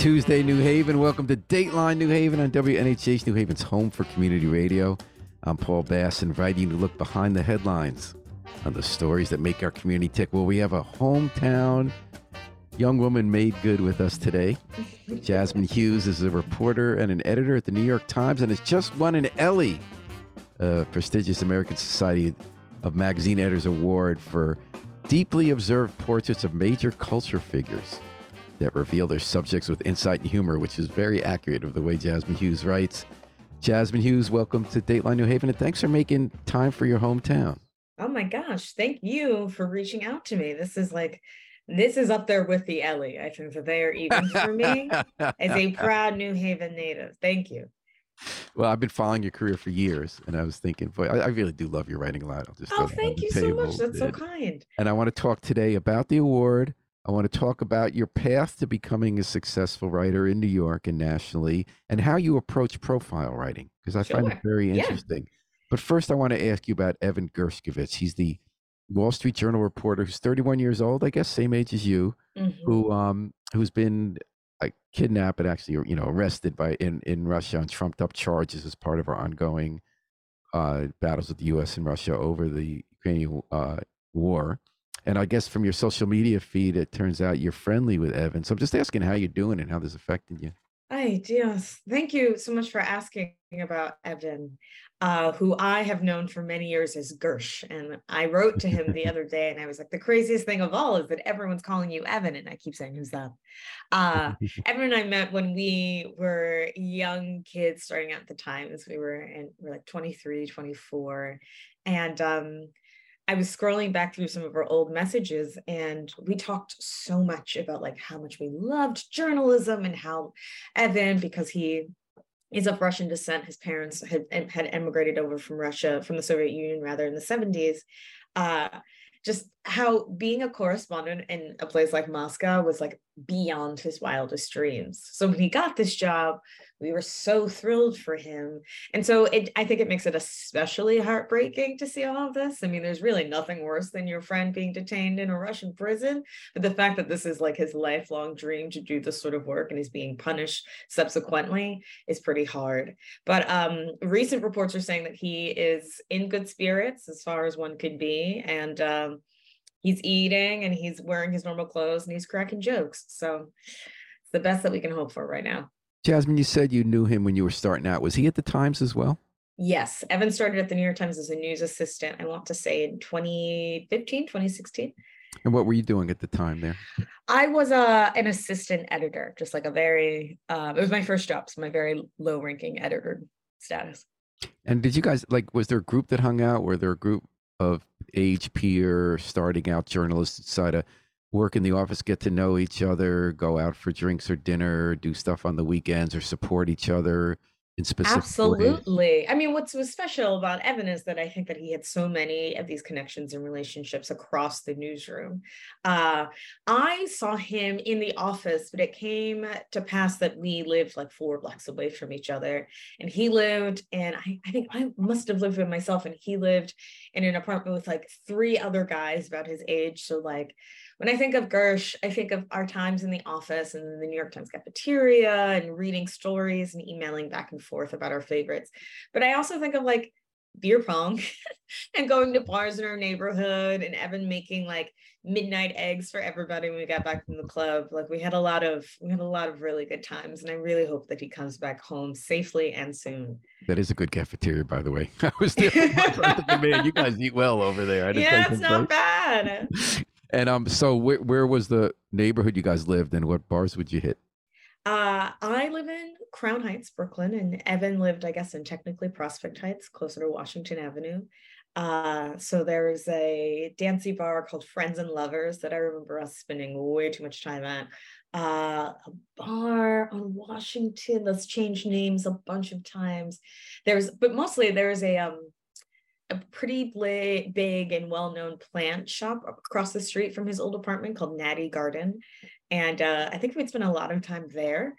Tuesday, New Haven. Welcome to Dateline New Haven on WNHH, New Haven's home for community radio. I'm Paul Bass, inviting you to look behind the headlines on the stories that make our community tick. Well, we have a hometown young woman made good with us today. Jazmine Hughes is a reporter and an editor at the New York Times and has just won an Ellie, a prestigious American Society of Magazine Editors Award for deeply observed portraits of major culture figures that reveal their subjects with insight and humor, which is very accurate of the way Jazmine Hughes writes. Jazmine Hughes, welcome to Dateline New Haven, and thanks for making time for your hometown. Oh my gosh, thank you for reaching out to me. This is like, this is up there with the Ellie. I think that they are even for me as a proud New Haven native. Thank you. Well, I've been following your career for years, and I was thinking, boy, I, I really do love your writing a lot. I'll just oh, thank you so much. That's so kind. And I want to talk today about the award, I want to talk about your path to becoming a successful writer in New York and nationally, and how you approach profile writing, because I sure. find it very interesting. Yeah. But first, I want to ask you about Evan Gershkovich. He's the Wall Street Journal reporter who's 31 years old, I guess, same age as you, mm-hmm. who um who's been like kidnapped and actually you know arrested by in in Russia on trumped up charges as part of our ongoing uh, battles with the U.S. and Russia over the Ukrainian uh, war. And I guess from your social media feed, it turns out you're friendly with Evan. So I'm just asking how you're doing and how this affected you. Hi, yes. Thank you so much for asking about Evan, uh, who I have known for many years as Gersh. And I wrote to him the other day and I was like, the craziest thing of all is that everyone's calling you Evan. And I keep saying, who's that? Uh, Evan and I met when we were young kids starting out at the Times. We were in, we were like 23, 24. And um, I was scrolling back through some of our old messages and we talked so much about like how much we loved journalism and how Evan, because he is of Russian descent, his parents had, had emigrated over from Russia, from the Soviet Union rather in the 70s. Uh, just how being a correspondent in a place like Moscow was like beyond his wildest dreams. So when he got this job, we were so thrilled for him. And so it, I think it makes it especially heartbreaking to see all of this. I mean, there's really nothing worse than your friend being detained in a Russian prison. But the fact that this is like his lifelong dream to do this sort of work and he's being punished subsequently is pretty hard. But um, recent reports are saying that he is in good spirits as far as one could be. And um, he's eating and he's wearing his normal clothes and he's cracking jokes. So it's the best that we can hope for right now. Jazmine, you said you knew him when you were starting out. Was he at the Times as well? Yes. Evan started at the New York Times as a news assistant, I want to say in 2015, 2016. And what were you doing at the time there? I was uh, an assistant editor, just like a very, uh, it was my first job, so my very low ranking editor status. And did you guys, like, was there a group that hung out? Were there a group of age peer starting out journalists decide to work in the office, get to know each other, go out for drinks or dinner, do stuff on the weekends, or support each other in specific Absolutely. I mean, what's was special about Evan is that I think that he had so many of these connections and relationships across the newsroom. Uh, I saw him in the office, but it came to pass that we lived like four blocks away from each other. And he lived, and I, I think I must have lived with myself, and he lived in an apartment with like three other guys about his age. So, like, when I think of Gersh, I think of our times in the office and the New York Times cafeteria and reading stories and emailing back and forth about our favorites. But I also think of like beer pong and going to bars in our neighborhood and Evan making like midnight eggs for everybody when we got back from the club. Like we had a lot of we had a lot of really good times and I really hope that he comes back home safely and soon. That is a good cafeteria, by the way. I was there. man, you guys eat well over there. yeah, it's not bad. And um, so where where was the neighborhood you guys lived, and what bars would you hit? Uh, I live in Crown Heights, Brooklyn, and Evan lived, I guess, in technically Prospect Heights, closer to Washington Avenue. Uh, so there is a dancey bar called Friends and Lovers that I remember us spending way too much time at. Uh, a bar on Washington that's changed names a bunch of times. There's, but mostly there's a um a pretty big and well-known plant shop across the street from his old apartment called Natty Garden. And uh, I think we'd spent a lot of time there.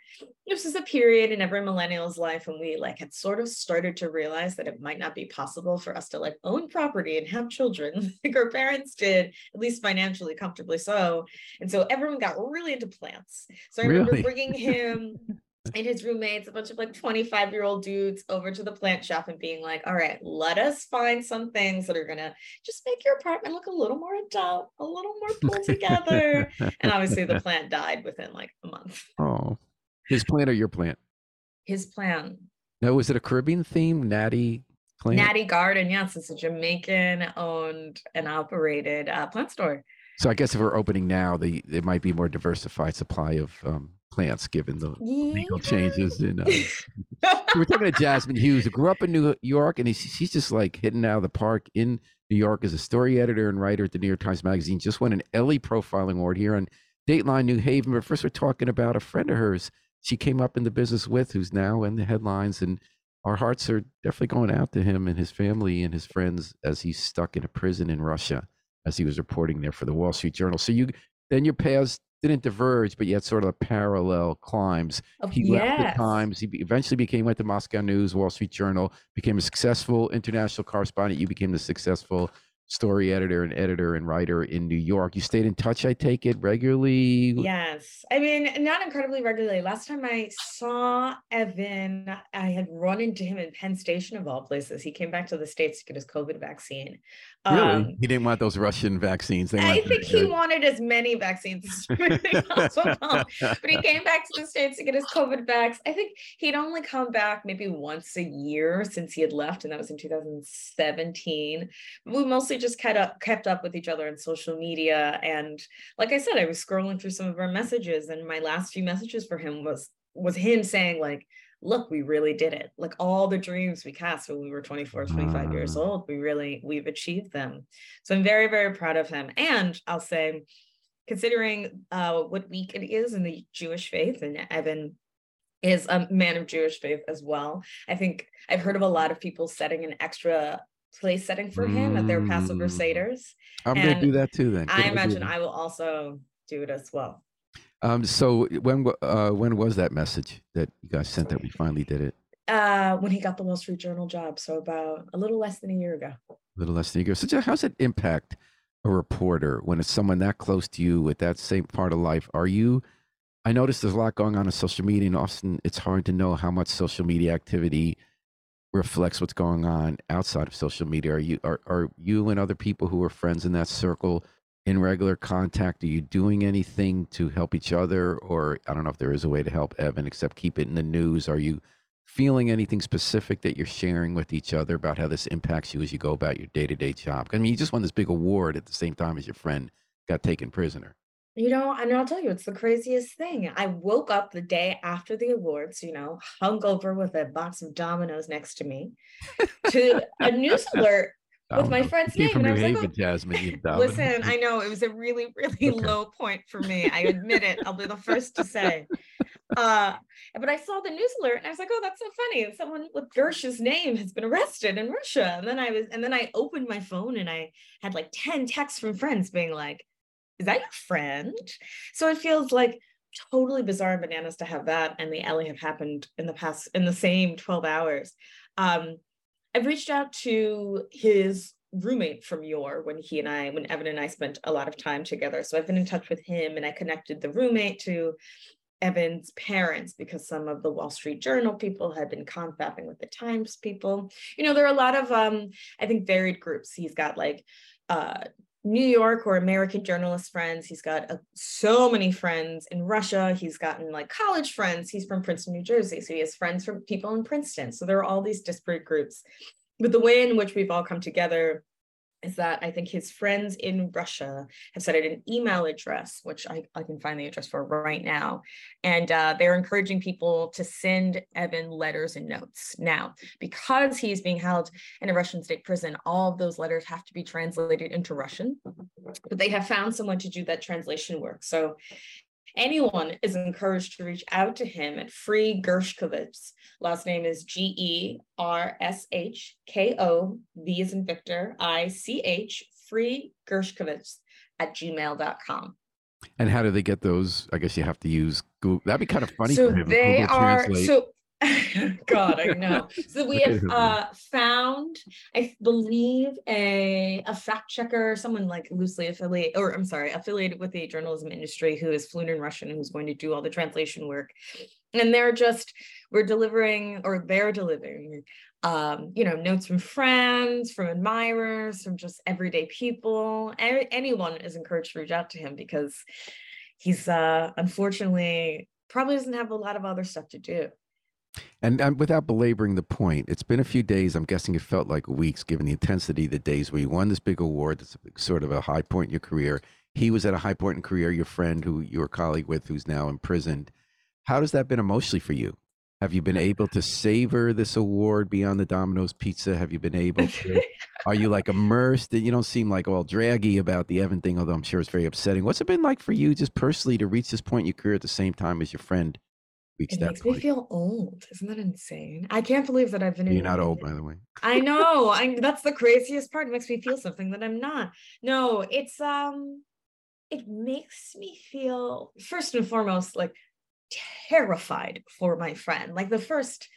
This is a period in every millennial's life when we like had sort of started to realize that it might not be possible for us to like own property and have children like our parents did, at least financially, comfortably so. And so everyone got really into plants. So I remember really? bringing him and his roommates, a bunch of like 25 year old dudes over to the plant shop and being like, all right, let us find some things that are going to just make your apartment look a little more adult, a little more pulled together. and obviously the plant died within like a month. Oh, his plant or your plant? His plant. No, was it a Caribbean theme? Natty plant? Natty Garden. Yes, it's a Jamaican owned and operated uh, plant store. So I guess if we're opening now, the it might be more diversified supply of um, plants given the yeah. legal changes. And uh, we're talking to Jazmine Hughes, who grew up in New York, and she's just like hitting out of the park in New York as a story editor and writer at the New York Times Magazine. Just won an Ellie Profiling Award here on Dateline New Haven. But first, we're talking about a friend of hers she came up in the business with, who's now in the headlines, and our hearts are definitely going out to him and his family and his friends as he's stuck in a prison in Russia, as he was reporting there for the Wall Street Journal. So you then your paths didn't diverge, but yet sort of parallel climbs. Oh, he yes. left the Times. He eventually became went to Moscow News, Wall Street Journal, became a successful international correspondent. You became the successful story editor and editor and writer in New York. You stayed in touch, I take it, regularly? Yes. I mean, not incredibly regularly. Last time I saw Evan, I had run into him in Penn Station, of all places. He came back to the States to get his COVID vaccine. Really? Um, he didn't want those Russian vaccines. I think he wanted as many vaccines as possible. but he came back to the States to get his COVID vax. I think he'd only come back maybe once a year since he had left, and that was in 2017. We mostly just kept up kept up with each other on social media. And like I said, I was scrolling through some of our messages, and my last few messages for him was was him saying like look we really did it like all the dreams we cast when we were 24 25 years ah. old we really we've achieved them so i'm very very proud of him and i'll say considering uh, what week it is in the jewish faith and evan is a man of jewish faith as well i think i've heard of a lot of people setting an extra place setting for him at their passover mm. seders i'm going to do that too then i imagine i will also do it as well um, so when uh, when was that message that you guys sent that we finally did it? Uh, when he got the Wall Street Journal job, so about a little less than a year ago. A little less than a year. So how's it impact a reporter when it's someone that close to you with that same part of life? Are you? I noticed there's a lot going on in social media, and often it's hard to know how much social media activity reflects what's going on outside of social media. Are you are, are you and other people who are friends in that circle in regular contact? Are you doing anything to help each other? Or I don't know if there is a way to help Evan except keep it in the news. Are you feeling anything specific that you're sharing with each other about how this impacts you as you go about your day to day job? I mean, you just won this big award at the same time as your friend got taken prisoner. You know, and I'll tell you, it's the craziest thing. I woke up the day after the awards, you know, hung over with a box of dominoes next to me to a news alert with my friend's name. And I was like, oh. Jazmine, listen, I know it was a really, really okay. low point for me. I admit it. I'll be the first to say. Uh, but I saw the news alert and I was like, oh, that's so funny. Someone with Gersh's name has been arrested in Russia. And then I was, and then I opened my phone and I had like 10 texts from friends being like, is that your friend? So it feels like totally bizarre and bananas to have that and the Ellie have happened in the past in the same 12 hours. Um, I've reached out to his roommate from Yor when he and I, when Evan and I spent a lot of time together. So I've been in touch with him and I connected the roommate to Evan's parents because some of the Wall Street Journal people had been confabbing with the Times people. You know, there are a lot of, um, I think, varied groups. He's got like uh, New York or American journalist friends. He's got uh, so many friends in Russia. He's gotten like college friends. He's from Princeton, New Jersey. So he has friends from people in Princeton. So there are all these disparate groups. But the way in which we've all come together is that I think his friends in Russia have set an email address, which I, I can find the address for right now. And uh, they're encouraging people to send Evan letters and notes. Now, because he's being held in a Russian state prison, all of those letters have to be translated into Russian, but they have found someone to do that translation work. So Anyone is encouraged to reach out to him at Free Gershkovich. Last name is G E R S H K O V is in Victor I C H Free Gershkovich at gmail.com. And how do they get those? I guess you have to use Google. That'd be kind of funny. So for him, they Google are Translate. so. God, I know. So we have uh, found, I believe, a a fact checker, someone like loosely affiliated, or I'm sorry, affiliated with the journalism industry, who is fluent in Russian, and who's going to do all the translation work. And they're just we're delivering, or they're delivering, um, you know, notes from friends, from admirers, from just everyday people. A- anyone is encouraged to reach out to him because he's uh, unfortunately probably doesn't have a lot of other stuff to do. And, and without belaboring the point, it's been a few days. I'm guessing it felt like weeks, given the intensity of the days where you won this big award. That's sort of a high point in your career. He was at a high point in career. Your friend, who you were a colleague with, who's now imprisoned. How has that been emotionally for you? Have you been able to savor this award beyond the Domino's pizza? Have you been able to? are you like immersed? You don't seem like all draggy about the Evan thing, although I'm sure it's very upsetting. What's it been like for you, just personally, to reach this point in your career at the same time as your friend reached It that makes me feel old. Isn't that insane? I can't believe that I've been You're not old, by the way. I know. I that's the craziest part. It makes me feel something that I'm not. No, it's um it makes me feel first and foremost like terrified for my friend. Like the first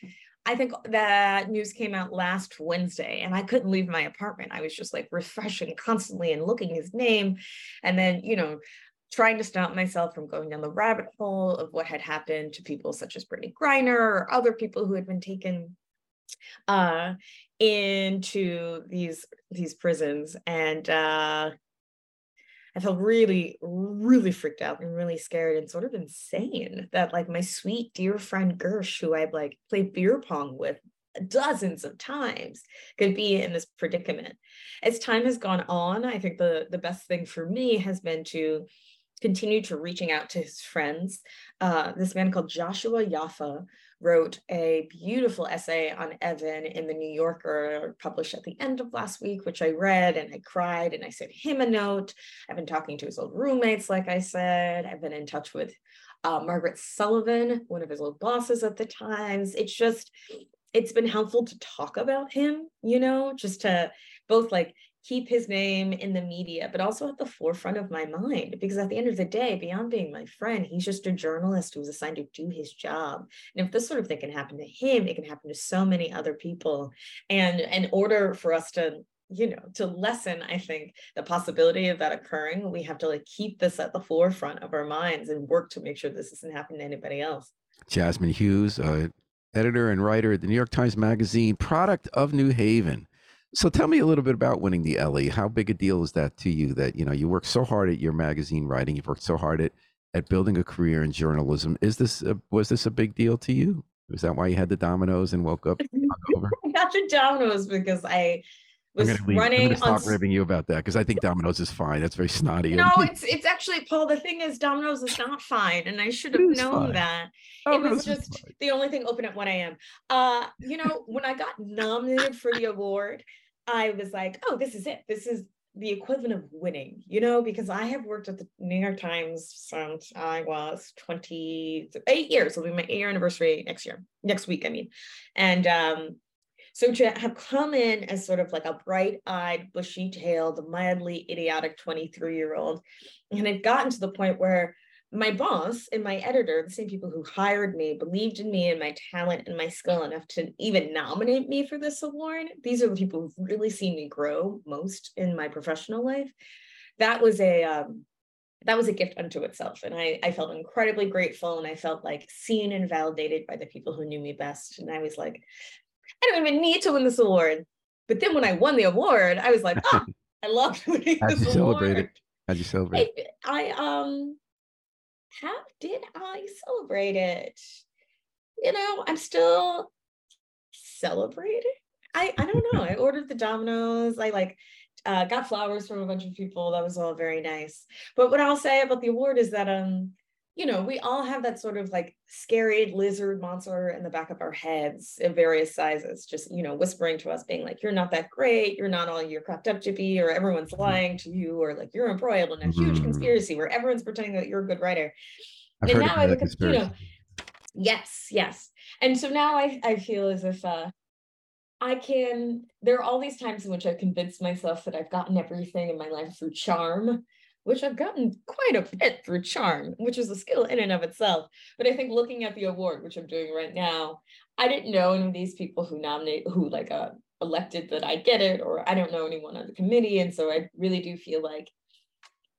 I think that news came out last Wednesday and I couldn't leave my apartment. I was just like refreshing constantly and looking his name and then, you know, trying to stop myself from going down the rabbit hole of what had happened to people such as Brittney Griner or other people who had been taken uh into these these prisons and uh I felt really, really freaked out and really scared and sort of insane that like my sweet dear friend Gersh, who I've like played beer pong with dozens of times, could be in this predicament. As time has gone on, I think the the best thing for me has been to continue to reaching out to his friends. Uh, this man called Joshua Yaffa wrote a beautiful essay on Evan in the New Yorker, published at the end of last week, which I read and I cried and I sent him a note. I've been talking to his old roommates, like I said. I've been in touch with uh, Margaret Sullivan, one of his old bosses at the Times. It's just, it's been helpful to talk about him, you know, just to both like keep his name in the media, but also at the forefront of my mind. Because at the end of the day, beyond being my friend, he's just a journalist who was assigned to do his job. And if this sort of thing can happen to him, it can happen to so many other people. And in order for us to you know to lessen i think the possibility of that occurring we have to like keep this at the forefront of our minds and work to make sure this doesn't happen to anybody else Jazmine Hughes, uh, editor and writer at the New York Times Magazine, product of New Haven. So tell me a little bit about winning the Ellie. How big a deal is that to you? That you know you worked so hard at your magazine writing, you've worked so hard at at building a career in journalism. Is this a, was this a big deal to you? Was that why you had the dominoes and woke up? I got the dominoes because I I'm was gonna. I'm running gonna on stop ribbing you about that because I think Domino's is fine. That's very snotty. no it's it's actually paul the thing is domino's is not fine and i should have known fine. that it was just fine. the only thing open at 1 a.m. Uh, you know, when I got nominated for the award, I was like, oh, this is it. This is the equivalent of winning, you know, because I have worked at the New York Times since I was 28 years. It'll be my eight year anniversary next year, next week, I mean. And um, so to have come in as sort of like a bright eyed, bushy tailed, mildly idiotic 23 year old, and it gotten to the point where my boss and my editor, the same people who hired me, believed in me and my talent and my skill enough to even nominate me for this award. These are the people who've really seen me grow most in my professional life. That was a um, that was a gift unto itself, and I I felt incredibly grateful, and I felt like seen and validated by the people who knew me best. And I was like, I don't even need to win this award. But then when I won the award, I was like, oh, I loved winning How'd this you celebrate it? award. How'd you celebrate? I, I um how did I celebrate it? You know, I'm still celebrating. I I don't know. I ordered the Dominoes. I like uh, got flowers from a bunch of people. That was all very nice. But what I'll say about the award is that um you know, we all have that sort of like scary lizard monster in the back of our heads in various sizes, just, you know, whispering to us, being like, you're not that great, you're not all you're cracked up to be, or everyone's lying to you, or like you're embroiled in a huge Mhm. conspiracy where everyone's pretending that you're a good writer. I've and now I at, you know, yes, yes. And so now I, I feel as if uh, I can, there are all these times in which I've convinced myself that I've gotten everything in my life through charm. Which I've gotten quite a bit through charm, which is a skill in and of itself. But I think looking at the award, which I'm doing right now, I didn't know any of these people who nominate, who like uh, elected that I get it, or I don't know anyone on the committee. And so I really do feel like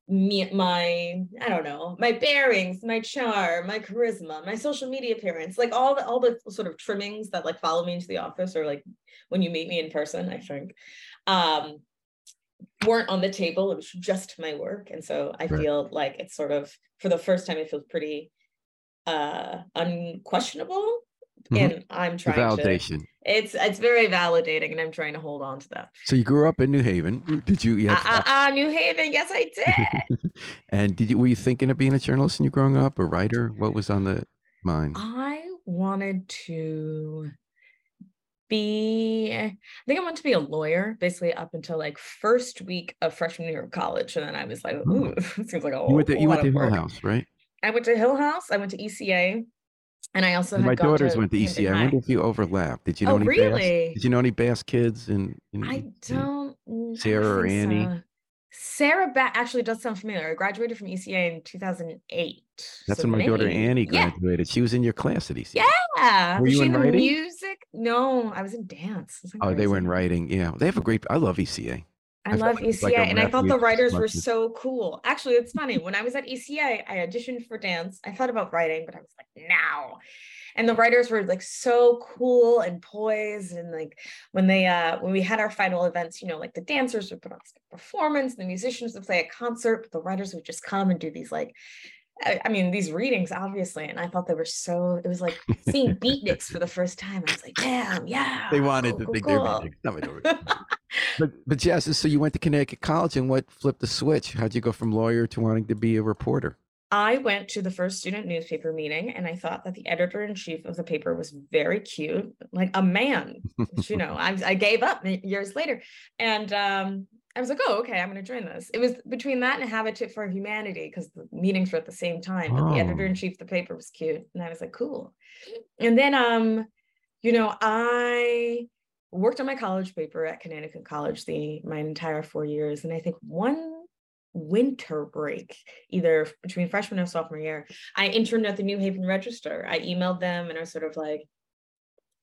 me, my, I don't know, my bearings, my charm, my charisma, my social media appearance, like all the all the sort of trimmings that like follow me into the office or like when you meet me in person, I think. Um, weren't on the table. It was just my work. And so I right. feel like it's sort of for the first time it feels pretty uh unquestionable. Mm-hmm. And I'm trying validation. to it's it's very validating and I'm trying to hold on to that. So you grew up in New Haven. Did you, you uh, uh, uh, New Haven, yes I did. and did you were you thinking of being a journalist when you growing up, a writer? What was on the mind? I wanted to be I think I wanted to be a lawyer basically up until like first week of freshman year of college. And then I was like, oh. ooh, it seems like a you went to, you went to Hill House, right? I went to Hill House, I went to ECA, and I also my daughters to went to ECA. I wonder if you overlapped. Did you know oh, any really? Bass? Did you know any Bass kids? And I don't. Sarah or Annie. So. Sarah ba- actually does sound familiar. I graduated from ECA in 2008. That's so when my maybe. daughter Annie graduated. Yeah. She was in your class at ECA. Yeah. Were you in, in? Music? No, I was in dance. Was oh, they were in writing. Yeah. They have a great, I love ECA. I, I love ECA, like and I thought the writers were so cool. Actually, it's funny. When I was at ECA, I auditioned for dance. I thought about writing, but I was like, now and the writers were like so cool and poised and like when they uh when we had our final events you know like the dancers would put on a performance the musicians would play a concert but the writers would just come and do these like I, mean, these readings, obviously, and I thought they were so. It was like seeing beatniks for the first time. I was like, "Damn, yeah!" They wanted cool, to think cool. they're but, but Jazz, so you went to Connecticut College, and what flipped the switch? How'd you go from lawyer to wanting to be a reporter? I went to the first student newspaper meeting and I thought that the editor in chief of the paper was very cute, like a man. you know, I, I gave up years later. And um, I was like, oh, okay, I'm going to join this. It was between that and Habitat for Humanity because the meetings were at the same time. Oh. the editor in chief of the paper was cute. And I was like, cool. And then, um, you know, I worked on my college paper at Connecticut College the my entire four years. And I think one winter break, either between freshman and sophomore year, I interned at the New Haven Register. I emailed them and I was sort of like,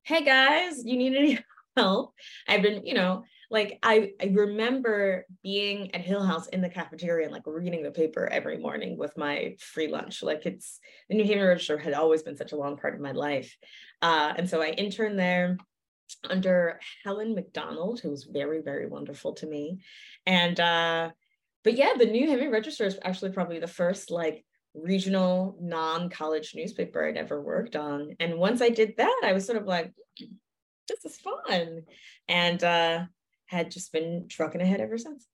hey guys, you need any help? I've been, you know, like I, I remember being at Hill House in the cafeteria and like reading the paper every morning with my free lunch. Like it's the New Haven Register had always been such a long part of my life. Uh, and so I interned there under Helen McDonald, who was very, very wonderful to me. And uh, but yeah, the New Haven Register is actually probably the first like regional non-college newspaper I'd ever worked on. And once I did that, I was sort of like, this is fun. And uh had just been trucking ahead ever since.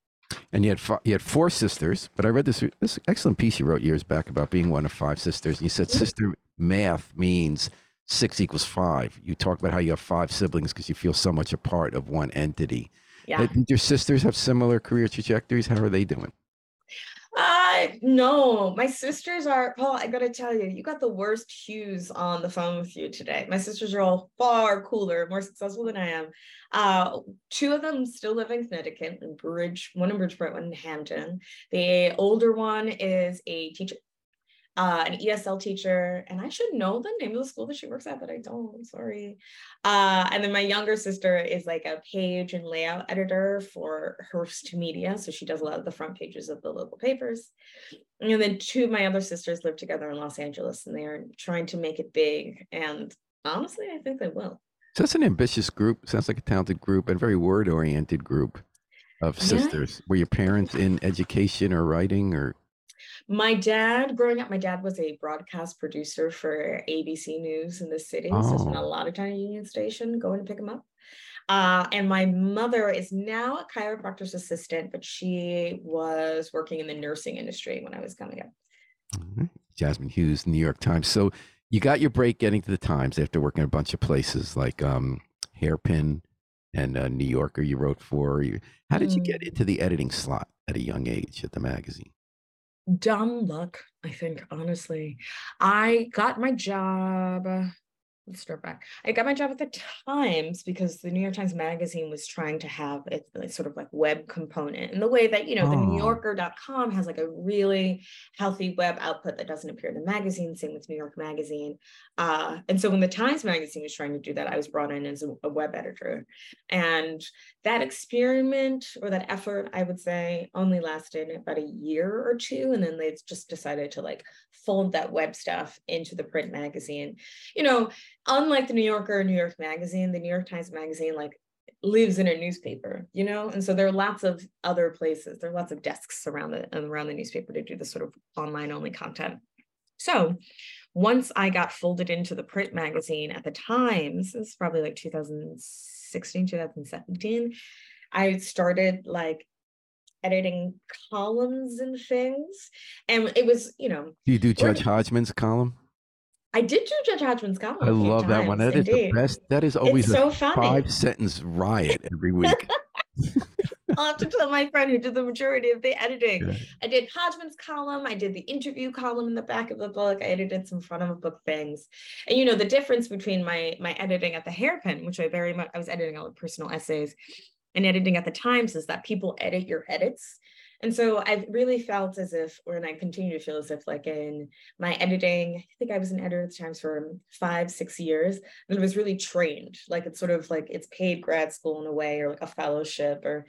And you had f- you had four sisters, but I read this this excellent piece you wrote years back about being one of five sisters. And you said mm-hmm. sister math means six equals five. You talk about how you have five siblings because you feel so much a part of one entity. Yeah. Did your sisters have similar career trajectories? How are they doing? No, my sisters are Paul. I gotta tell you, you got the worst hues on the phone with you today. My sisters are all far cooler, more successful than I am. Uh, two of them still live in Connecticut, in Bridge, one in Bridgeport, one in Hampton. The older one is a teacher uh, an ESL teacher, and I should know the name of the school that she works at, but I don't. I'm sorry. Uh, and then my younger sister is like a page and layout editor for Hearst Media, so she does a lot of the front pages of the local papers. And then two of my other sisters live together in Los Angeles, and they are trying to make it big. And honestly, I think they will. So that's an ambitious group. Sounds like a talented group and very word-oriented group of sisters. Yeah. Were your parents in education or writing or my dad, growing up, my dad was a broadcast producer for ABC News in the city. Oh. So spent a lot of time at Union Station going to pick him up. Uh, and my mother is now a chiropractor's assistant, but she was working in the nursing industry when I was coming up. Mm-hmm. Jazmine Hughes, New York Times. So you got your break getting to the Times after working a bunch of places like um, Hairpin and uh, New Yorker. You wrote for. How did you get mm. into the editing slot at a young age at the magazine? Dumb luck, I think, honestly. I got my job let's start back. I got my job at the Times because the New York Times Magazine was trying to have a, sort of like web component in the way that, you know, oh. the New Yorker.com has like a really healthy web output that doesn't appear in the magazine, same with New York Magazine. Uh, and so when the Times Magazine was trying to do that, I was brought in as a, a web editor. And that experiment or that effort, I would say, only lasted about a year or two. And then they just decided to like fold that web stuff into the print magazine. You know, unlike the New Yorker New York Magazine, the New York Times Magazine like lives in a newspaper, you know, and so there are lots of other places. There are lots of desks around the around the newspaper to do this sort of online only content. So once I got folded into the print magazine at the Times, it's probably like 2016, 2017, I started like editing columns and things. And it was, you know. Do you do Judge Hodgman's column? I did do Judge Hodgman's column. I love times, that one. That indeed. is the best. That is always it's a so five sentence riot every week. I'll have to tell my friend who did the majority of the editing. Yeah. I did Hodgman's column. I did the interview column in the back of the book. I edited some front of a book things. And you know, the difference between my my editing at the hairpin, which I very much I was editing all the personal essays, and editing at the Times is that people edit your edits. And so I've really felt as if, or and I continue to feel as if, like in my editing, I think I was an editor at the Times for five, six years, and it was really trained. Like it's sort of like it's paid grad school in a way, or like a fellowship, or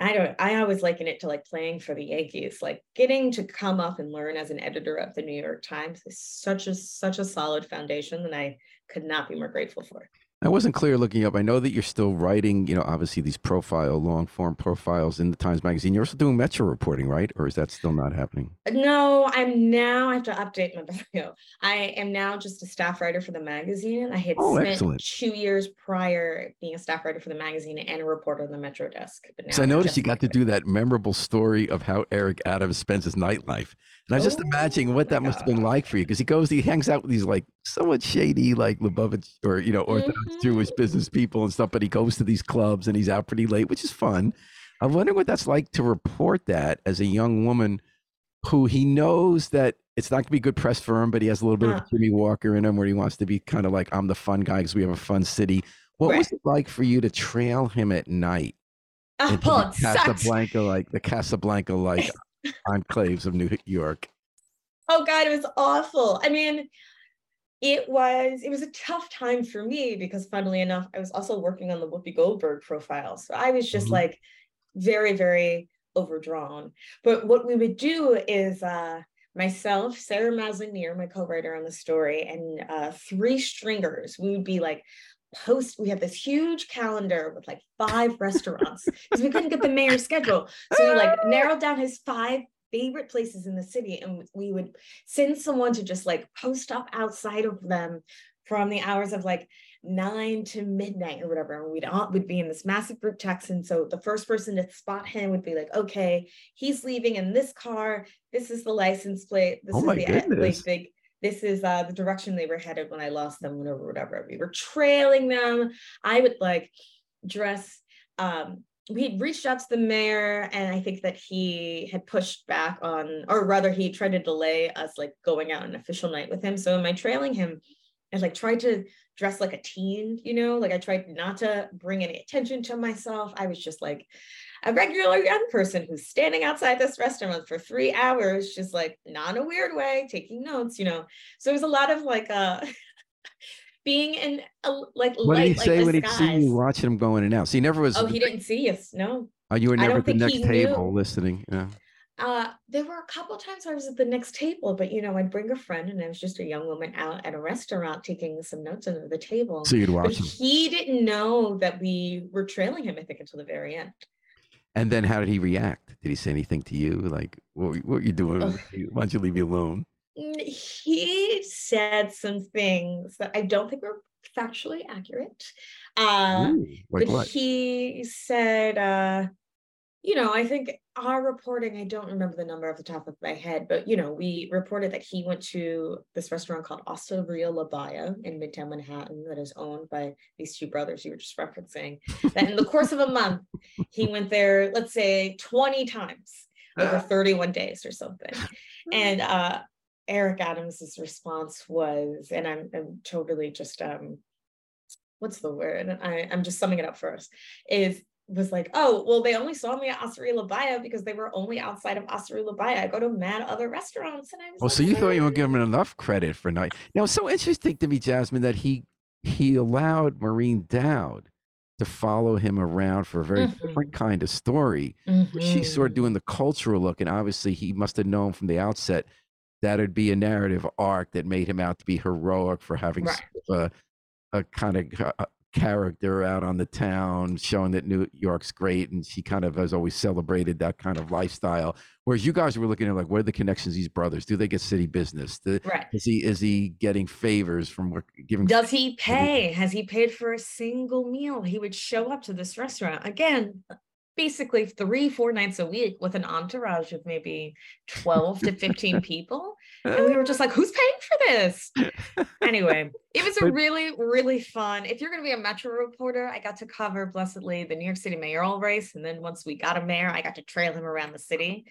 I don't, I always liken it to like playing for the Yankees. Like getting to come up and learn as an editor of the New York Times is such a such a solid foundation, and I could not be more grateful for. I wasn't clear looking up. I know that you're still writing, you know, obviously these profile, long form profiles in the Times Magazine. You're also doing Metro reporting, right? Or is that still not happening? No, I'm now, I have to update my bio. I am now just a staff writer for the magazine. I had oh, spent excellent. two years prior being a staff writer for the magazine and a reporter on the Metro desk. But so I noticed you got to do that memorable story of how Eric Adams spends his nightlife. And I was just oh, imagining what that must have been like for you because he goes, he hangs out with these like somewhat shady, like Lubavitch or, you know, Orthodox mm-hmm. Jewish business people and stuff, but he goes to these clubs and he's out pretty late, which is fun. I'm wondering what that's like to report that as a young woman who he knows that it's not going to be good press for him, but he has a little bit huh. of Jimmy Walker in him where he wants to be kind of like, I'm the fun guy because we have a fun city. What right. was it like for you to trail him at night? Ah, Paul, Casablanca, like the Casablanca, like enclaves of New York. Oh God, it was awful. I mean, it was it was a tough time for me because funnily enough, I was also working on the Whoopi Goldberg profile. So I was just mm-hmm. like very, very overdrawn. But what we would do is uh myself, Sarah Maslin Nir, my co-writer on the story, and uh, three stringers, we would be like post we had this huge calendar with like five restaurants because we couldn't get the mayor's schedule so we like narrowed down his five favorite places in the city and we would send someone to just like post up outside of them from the hours of like nine to midnight or whatever. And we'd all would be in this massive group text. And so the first person to spot him would be like, okay, he's leaving in this car. This is the license plate. This oh is the like, big this is uh, the direction they were headed when I lost them, whatever, whatever. We were trailing them. I would like dress. Um, we had reached out to the mayor, and I think that he had pushed back on, or rather, he tried to delay us like going out an official night with him. So, am I trailing him? I like tried to dress like a teen, you know, like I tried not to bring any attention to myself. I was just like, a regular young person who's standing outside this restaurant for three hours, just like not in a weird way, taking notes, you know. So it was a lot of like uh being in a like what light, did he say like when he see you watching him going in and out? So he never was Oh, he didn't see us, no. Oh, you were never at the next table knew. listening. Yeah. Uh, there were a couple times I was at the next table, but you know, I'd bring a friend and I was just a young woman out at a restaurant taking some notes under the table. So you'd watch but him. He didn't know that we were trailing him, I think, until the very end. And then how did he react? Did he say anything to you? Like, what, what are you doing? Why don't you leave me alone? He said some things that I don't think were factually accurate. Uh, Ooh, like but what? he said, uh, you know, I think our reporting, I don't remember the number off the top of my head, but you know, we reported that he went to this restaurant called Osteria La Baia in Midtown Manhattan that is owned by these two brothers you were just referencing. that in the course of a month, he went there, let's say 20 times over 31 days or something. And uh Eric Adams's response was, and I'm, I'm totally just um, what's the word? I, I'm just summing it up first. Is was like, oh, well, they only saw me at Osteria La Baia because they were only outside of Osteria La Baia. I go to mad other restaurants, and I was. Oh, like, so you thought you were giving him enough credit for night? Now, it's so interesting to me, Jazmine, that he he allowed Maureen Dowd to follow him around for a very Mhm. different kind of story. She's sort of Mhm. doing the cultural look, and obviously he must have known from the outset that it'd be a narrative arc that made him out to be heroic for having Right. sort of a, a kind of uh, a character out on the town, showing that New York's great, and she kind of has always celebrated that kind of lifestyle. Whereas you guys were looking at like, what are the connections? These brothers, do they get city business? Do- Right. is he is he getting favors from work, giving? Does he pay? Has he paid for a single meal? He would show up to this restaurant again, basically three, four nights a week with an entourage of maybe 12 to 15 people. And we were just like, who's paying for this? Anyway, it was a really, really fun. If you're going to be a Metro reporter, I got to cover blessedly the New York City mayoral race. And then once we got a mayor, I got to trail him around the city.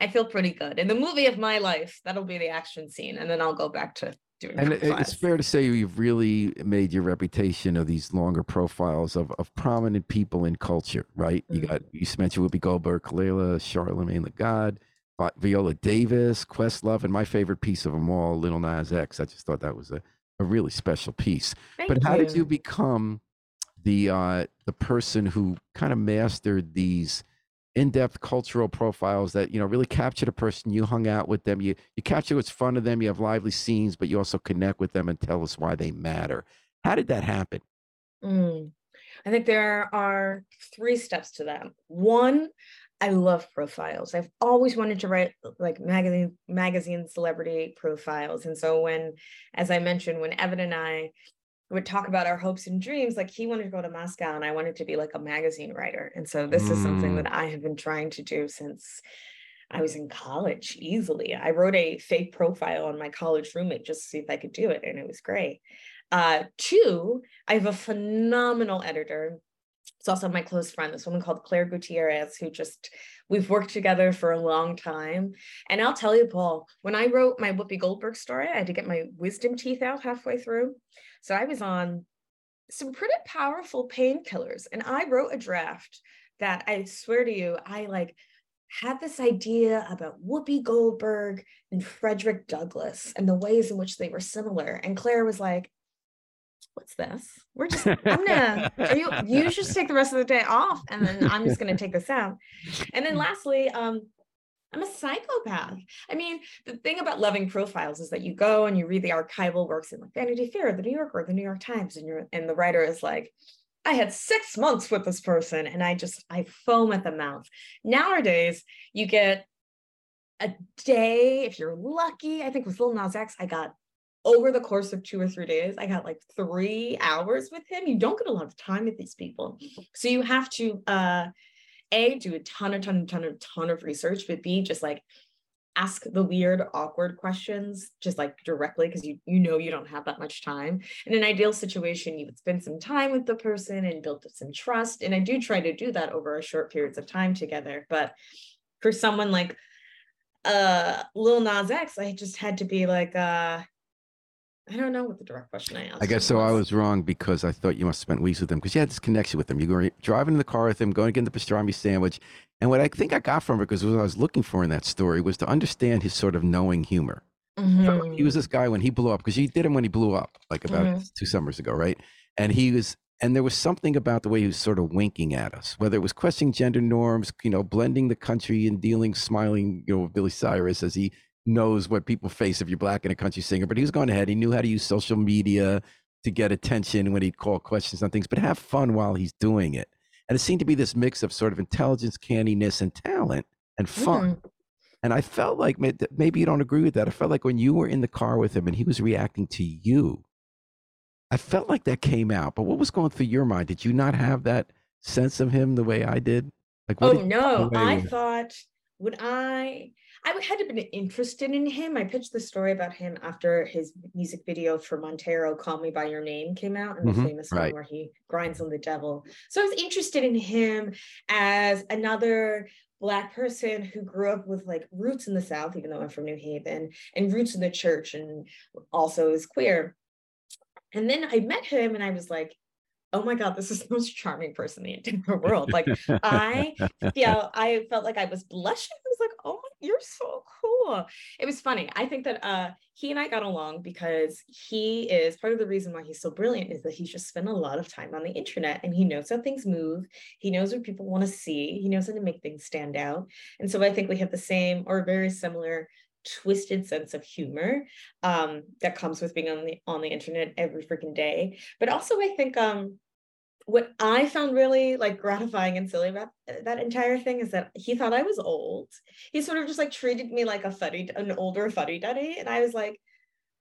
I feel pretty good. In the movie of my life, that'll be the action scene. And then I'll go back to doing And it- it's fair to say you've really made your reputation of these longer profiles of, of prominent people in culture, right? You got you mentioned Whoopi Goldberg, Kelela, Charlemagne the God, Vi- Viola Davis, Questlove, and my favorite piece of them all, Lil Nas X. I just thought that was a, a really special piece. Thank but how did you become the uh, the person who kind of mastered these in-depth cultural profiles that you know really capture the person you hung out with them you you capture what's fun of them you have lively scenes but you also connect with them and tell us why they matter how did that happen Mm. I think there are three steps to that. One, I love profiles. I've always wanted to write like magazine magazine celebrity profiles. And so when, as I mentioned, when Evan and I would talk about our hopes and dreams, like he wanted to go to Moscow and I wanted to be like a magazine writer. And so this is something Mm. that I have been trying to do since I was in college easily. I wrote a fake profile on my college roommate just to see if I could do it, and it was great. Uh, two, I have a phenomenal editor. It's also my close friend, this woman called Claire Gutierrez, who just we've worked together for a long time. And I'll tell you, Paul, when I wrote my Whoopi Goldberg story, I had to get my wisdom teeth out halfway through. So I was on some pretty powerful painkillers, and I wrote a draft that I swear to you, I like had this idea about Whoopi Goldberg and Frederick Douglass and the ways in which they were similar. And Claire was like, What's this? We're just, I'm gonna, are you, you just take the rest of the day off and then I'm just gonna take this out. And then lastly, um, I'm a psychopath. I mean, the thing about loving profiles is that you go and you read the archival works in like Vanity Fair, the New Yorker, the New York Times, and you're and the writer is like, I had six months with this person, and I just I foam at the mouth. Nowadays, you get a day if you're lucky. I think with Lil Nas X, I got over the course of two or three days, I got like three hours with him. You don't get a lot of time with these people, so you have to uh, a do a ton, a ton, a ton, a ton of research, but b just like ask the weird, awkward questions just like directly because you you know you don't have that much time. In an ideal situation, you would spend some time with the person and build up some trust. And I do try to do that over a short periods of time together. But for someone like uh Lil Nas X, I just had to be like uh I don't know what the direct question I asked. I guess so. I was wrong because I thought you must have spent weeks with him because you had this connection with him. You were driving in the car with him, going to get the pastrami sandwich. And what I think I got from it, because what I was looking for in that story, was to understand his sort of knowing humor. felt like He was this guy when he blew up because you did him when he blew up, like about Mhm. two summers ago, right? And he was, and there was something about the way he was sort of winking at us, whether it was questioning gender norms, you know, blending the country and dealing, smiling, you know, with Billy Cyrus as he knows what people face if you're black and a country singer. But he was going ahead. He knew how to use social media to get attention when he'd call questions on things, but have fun while he's doing it. And it seemed to be this mix of sort of intelligence, candiness, and talent and fun. Mhm. And I felt like maybe you don't agree with that. I felt like when you were in the car with him and he was reacting to you, I felt like that came out. But what was going through your mind? Did you not have that sense of him the way I did? Like, Oh no, I thought would I I had been interested in him. I pitched the story about him after his music video for Montero, Call Me By Your Name came out, and Mhm, the famous right. one where he grinds on the devil. So I was interested in him as another black person who grew up with like roots in the south even though i'm from new haven and roots in the church and also is queer and then i met him and i was like oh my god this is the most charming person in the entire world like i yeah i felt like i was blushing i was like oh my, you're so cool. It was funny. I think that uh he and i got along because he is part of the reason why he's so brilliant is that he's just spent a lot of time on the internet and he knows how things move. He knows what people want to see. He knows how to make things stand out. And so i think we have the same or very similar twisted sense of humor um, that comes with being on the on the internet every freaking day. But also, I think um, what I found really like gratifying and silly about uh, that entire thing is that he thought I was old. He sort of just like treated me like a fuddy, an older fuddy duddy. And I was like,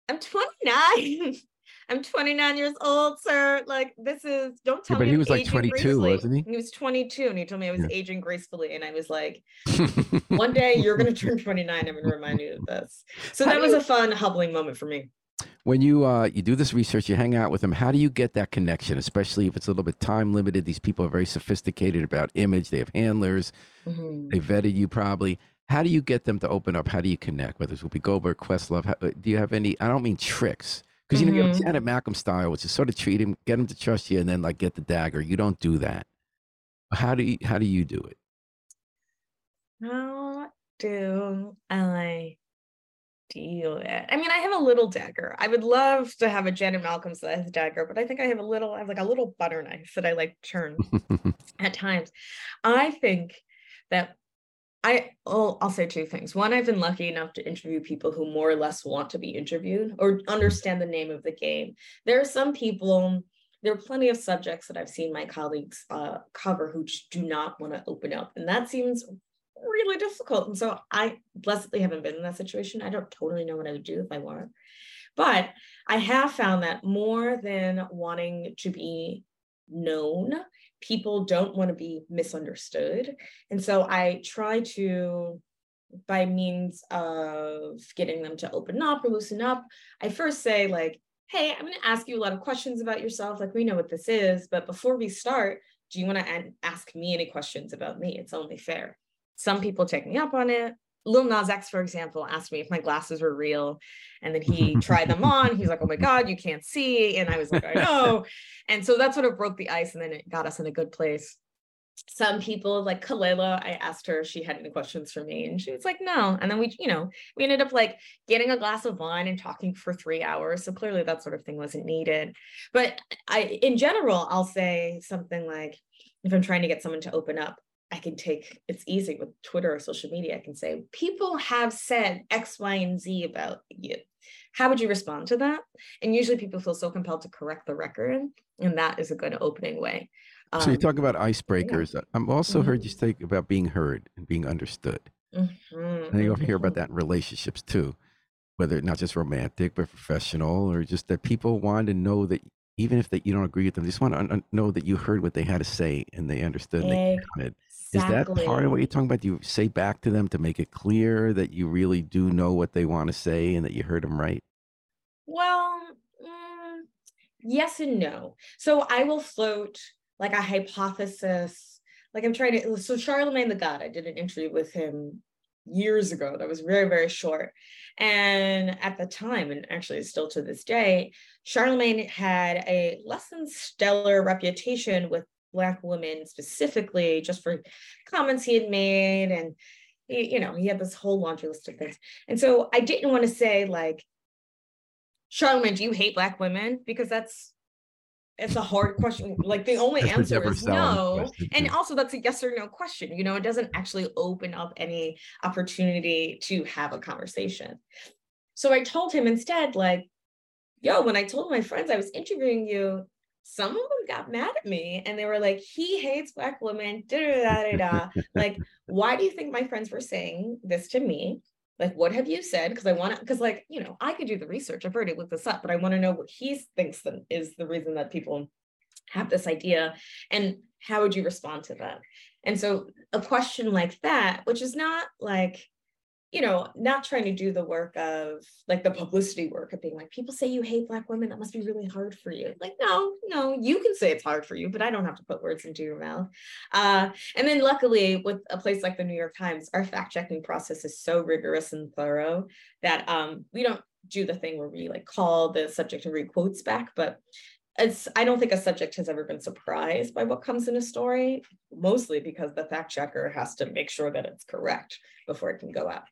I'm 29. I'm 29 years old, sir. Like this is don't tell yeah, but me. But he was like 22, gracefully. wasn't he? He was 22, and he told me I was yeah. aging gracefully, and I was like, one day you're gonna turn 29. I'm gonna remind you of this. So How that was you... a fun humbling moment for me when you uh, you do this research, you hang out with them. How do you get that connection? Especially if it's a little bit time limited. These people are very sophisticated about image. They have handlers. Mm-hmm. They vetted you probably. How do you get them to open up? How do you connect? Whether it's Whoopi Goldberg, Questlove. How, do you have any? I don't mean tricks because you know you have mm-hmm. Janet Malcolm style, which is sort of treat him, get him to trust you, and then like get the dagger. You don't do that. How do you? How do you do it? How do I I mean, I have a little dagger. I would love to have a Janet Malcolm size dagger, but I think I have a little, I have like a little butter knife that I like to turn at times. I think that I oh, I'll say two things. One, I've been lucky enough to interview people who more or less want to be interviewed or understand the name of the game. There are some people, there are plenty of subjects that I've seen my colleagues uh, cover who just do not want to open up. And that seems really difficult. And so I blessedly haven't been in that situation. I don't totally know what I would do if I were. But I have found that more than wanting to be known, people don't want to be misunderstood. And so I try to, by means of getting them to open up or loosen up, I first say, like, hey, I'm going to ask you a lot of questions about yourself. Like, we know what this is. But before we start, do you want to ask me any questions about me? It's only fair. Some people take me up on it. Lil Nas X, for example, asked me if my glasses were real. And then he tried them on. He's like, oh my God, you can't see. And I was like, I know. And so that sort of broke the ice and then it got us in a good place. Some people like Kelela, I asked her if she had any questions for me, and she was like, no. And then we, you know, we ended up like getting a glass of wine and talking for three hours. So clearly that sort of thing wasn't needed. But I, in general, I'll say something like, if I'm trying to get someone to open up, I can take it's easy with Twitter or social media. I can say, people have said X, Y, and Z about you. How would you respond to that? And usually people feel so compelled to correct the record, and that is a good opening way. Um, so you talk about icebreakers. Yeah. I've also mm-hmm. heard you say about being heard and being understood. Mm-hmm. And you hear about mm-hmm. that in relationships too, whether not just romantic but professional, or just that people want to know that even if that you don't agree with them, they just want to know that you heard what they had to say and they understood. And they Exactly. Is that part of what you're talking about? Do you say back to them to make it clear that you really do know what they want to say and that you heard them right? Well, mm, yes and no. So I will float like a hypothesis. Like I'm trying to. So Charlemagne the God, I did an interview with him years ago that was very very short and at the time and actually still to this day charlemagne had a less than stellar reputation with black women specifically just for comments he had made and you know he had this whole laundry list of things. And so i didn't want to say like charlemagne do you hate black women? because that's it's a hard question. Like the only answer is no. and also that's a yes or no question you know it doesn't actually open up any opportunity to have a conversation. So i told him instead like yo when i told my friends i was interviewing you some of them got mad at me and they were like, he hates black women, da da da da. like, why do you think my friends were saying this to me? Like, what have you said? Because I want to, because like, you know, I could do the research. I've already looked this up, but I want to know what he thinks that is the reason that people have this idea. And how would you respond to that? And so a question like that, which is not like, you know, not trying to do the work of like the publicity work of being like, people say you hate Black women. That must be really hard for you. Like, no, no, you can say it's hard for you, but I don't have to put words into your mouth. Uh, and then luckily, with a place like the New York Times, our fact checking process is so rigorous and thorough that um, we don't do the thing where we like call the subject and read quotes back, but it's I don't think a subject has ever been surprised by what comes in a story, mostly because the fact checker has to make sure that it's correct before it can go out.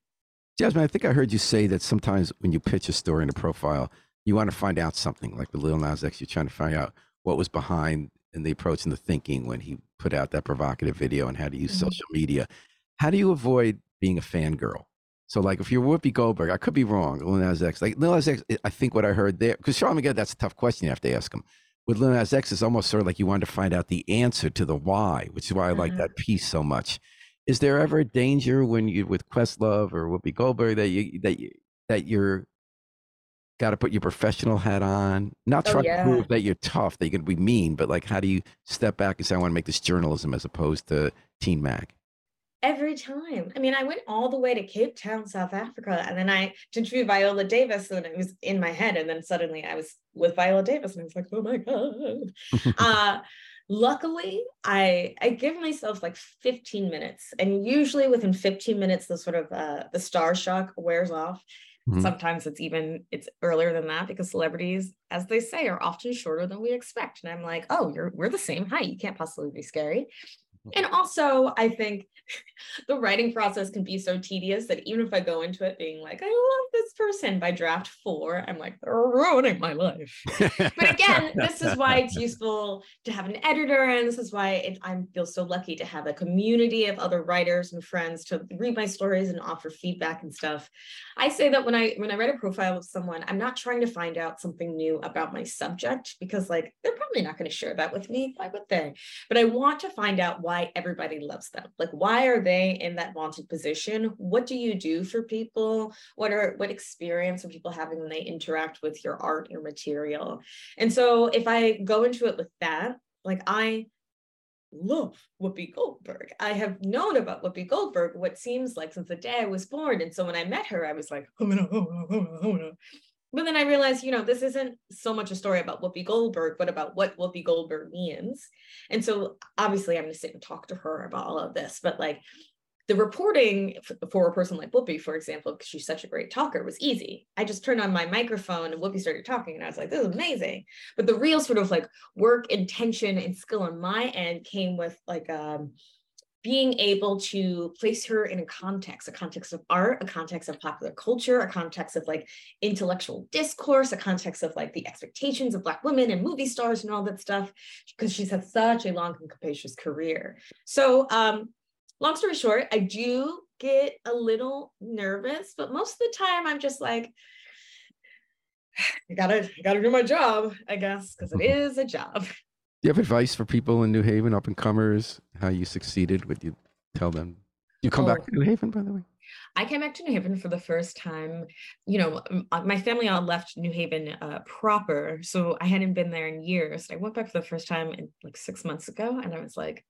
Jazmine, I think I heard you say that sometimes when you pitch a story in a profile, you want to find out something. Like with Lil Nas X, you're trying to find out what was behind in the approach and the thinking when he put out that provocative video and how to use mm-hmm. social media. How do you avoid being a fangirl? So, like, if you're Whoopi Goldberg, I could be wrong. Lil Nas X, like Lil Nas X, I think what I heard there, because Sean McGee, that's a tough question you have to ask him. With Lil Nas X, it's almost sort of like you wanted to find out the answer to the why, which is why I mm-hmm. like that piece so much is there ever a danger when you with Questlove or Whoopi Goldberg that you that you that you're got to put your professional hat on, not oh, trying yeah. to prove that you're tough, that you're gonna be mean, but like how do you step back and say I want to make this journalism as opposed to Teen Mag? Every time. I mean, I went all the way to Cape Town, South Africa, and then I to interview Viola Davis, and it was in my head, and then suddenly I was with Viola Davis, and I was like, oh my god. uh, luckily i i give myself like 15 minutes and usually within 15 minutes the sort of uh, the star shock wears off. Mm-hmm. sometimes it's even it's earlier than that because celebrities as they say are often shorter than we expect and i'm like oh you're we're the same height. You can't possibly be scary and mm-hmm. also, I think the writing process can be so tedious that even if I go into it being like, I love this person by draft four, I'm like, they're ruining my life. but again, this is why it's useful to have an editor. And this is why it, I feel so lucky to have a community of other writers and friends to read my stories and offer feedback and stuff. I say that when I when I write a profile of someone, I'm not trying to find out something new about my subject because like they're probably not going to share that with me. Why would they? But I want to find out why why everybody loves them like why are they in that wanted position what do you do for people what are what experience are people having when they interact with your art your material and so if i go into it with that like i love Whoopi Goldberg. I have known about Whoopi Goldberg what seems like since the day I was born. And so when I met her, I was like, but then I realized, you know, this isn't so much a story about Whoopi Goldberg, but about what Whoopi Goldberg means. And so obviously I'm going to sit and talk to her about all of this, but like the reporting for a person like Whoopi, for example, because she's such a great talker, was easy. I just turned on my microphone and Whoopi started talking, and I was like, this is amazing. But the real sort of like work, intention, and skill on my end came with like um being able to place her in a context, a context of art, a context of popular culture, a context of like intellectual discourse, a context of like the expectations of Black women and movie stars and all that stuff, because she's had such a long and capacious career. So, um, long story short, I do get a little nervous, but most of the time I'm just like, I gotta, I gotta do my job, I guess, because it is a job you have advice for people in New Haven, up and comers, how you succeeded? Would you tell them? You come oh, back to New Haven, by the way. I came back to New Haven for the first time. You know, uh, my family all left New Haven uh, proper, so I hadn't been there in years. I went back for the first time in like six months ago, and I was like,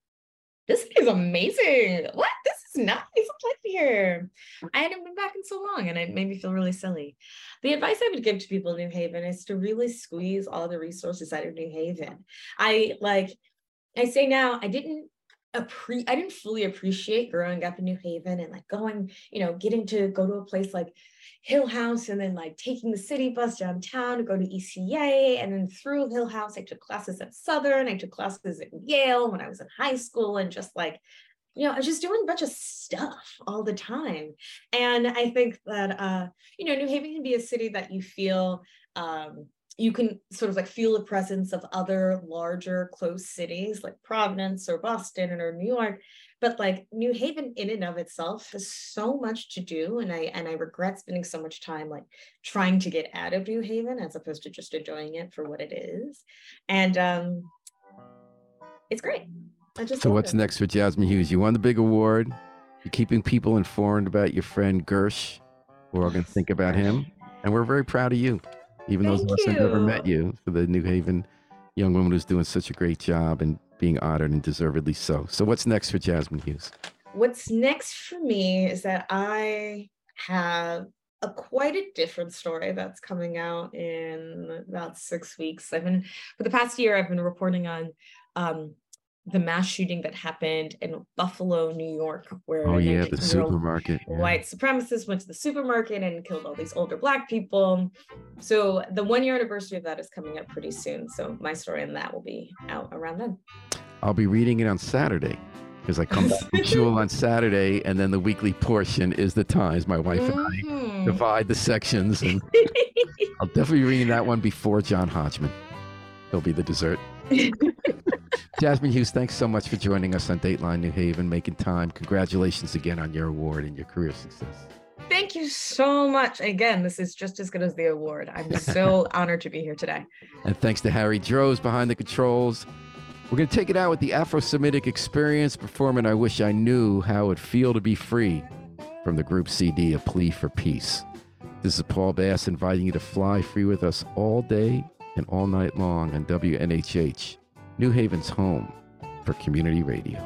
"This is amazing! What? Nice. I like here. I hadn't been back in so long and it made me feel really silly. The advice I would give to people in New Haven is to really squeeze all the resources out of New Haven. I like, I say now, I didn't appre- I didn't fully appreciate growing up in New Haven and like going, you know, getting to go to a place like Hill House and then like taking the city bus downtown to go to ECA. And then through Hill House, I took classes at Southern, I took classes at Yale when I was in high school and just like you know, I was just doing a bunch of stuff all the time. And I think that, uh, you know, New Haven can be a city that you feel, um, you can sort of like feel the presence of other larger close cities like Providence or Boston or New York. But like New Haven in and of itself has so much to do. And I and I regret spending so much time like trying to get out of New Haven as opposed to just enjoying it for what it is. And um it's great so what's it. next for Jazmine Hughes? You won the big award. You're keeping people informed about your friend Gersh. We're all going to think about him, and we're very proud of you. Even Thank those of us that never met you, for the New Haven young woman who's doing such a great job and being honored and deservedly so. So what's next for Jazmine Hughes? What's next for me is that I have a quite a different story that's coming out in about six weeks. I've been for the past year, I've been reporting on um, the mass shooting that happened in Buffalo, New York, where oh yeah, the supermarket. Yeah. White supremacists went to the supermarket and killed all these older black people. So the one year anniversary of that is coming up pretty soon. So my story on that will be out around then. I'll be reading it on Saturday because I come back from shul on Saturday, and then the weekly portion is the Times. My wife and I mm-hmm. divide the sections, and I'll definitely be reading that one before John Hodgman. He'll be the dessert. Jazmine Hughes, thanks so much for joining us on Dateline New Haven, making time. Congratulations again on your award and your career success. Thank you so much. Again, this is just as good as the award. I'm so honored to be here today. And thanks to Harry Droz behind the controls. We're going to take it out with the Afro Semitic Experience performing I Wish I Knew How It'd Feel to Be Free from the group CD A Plea for Peace. This is Paul Bass inviting you to fly free with us all day and all night long on WNHH, New Haven's home for community radio.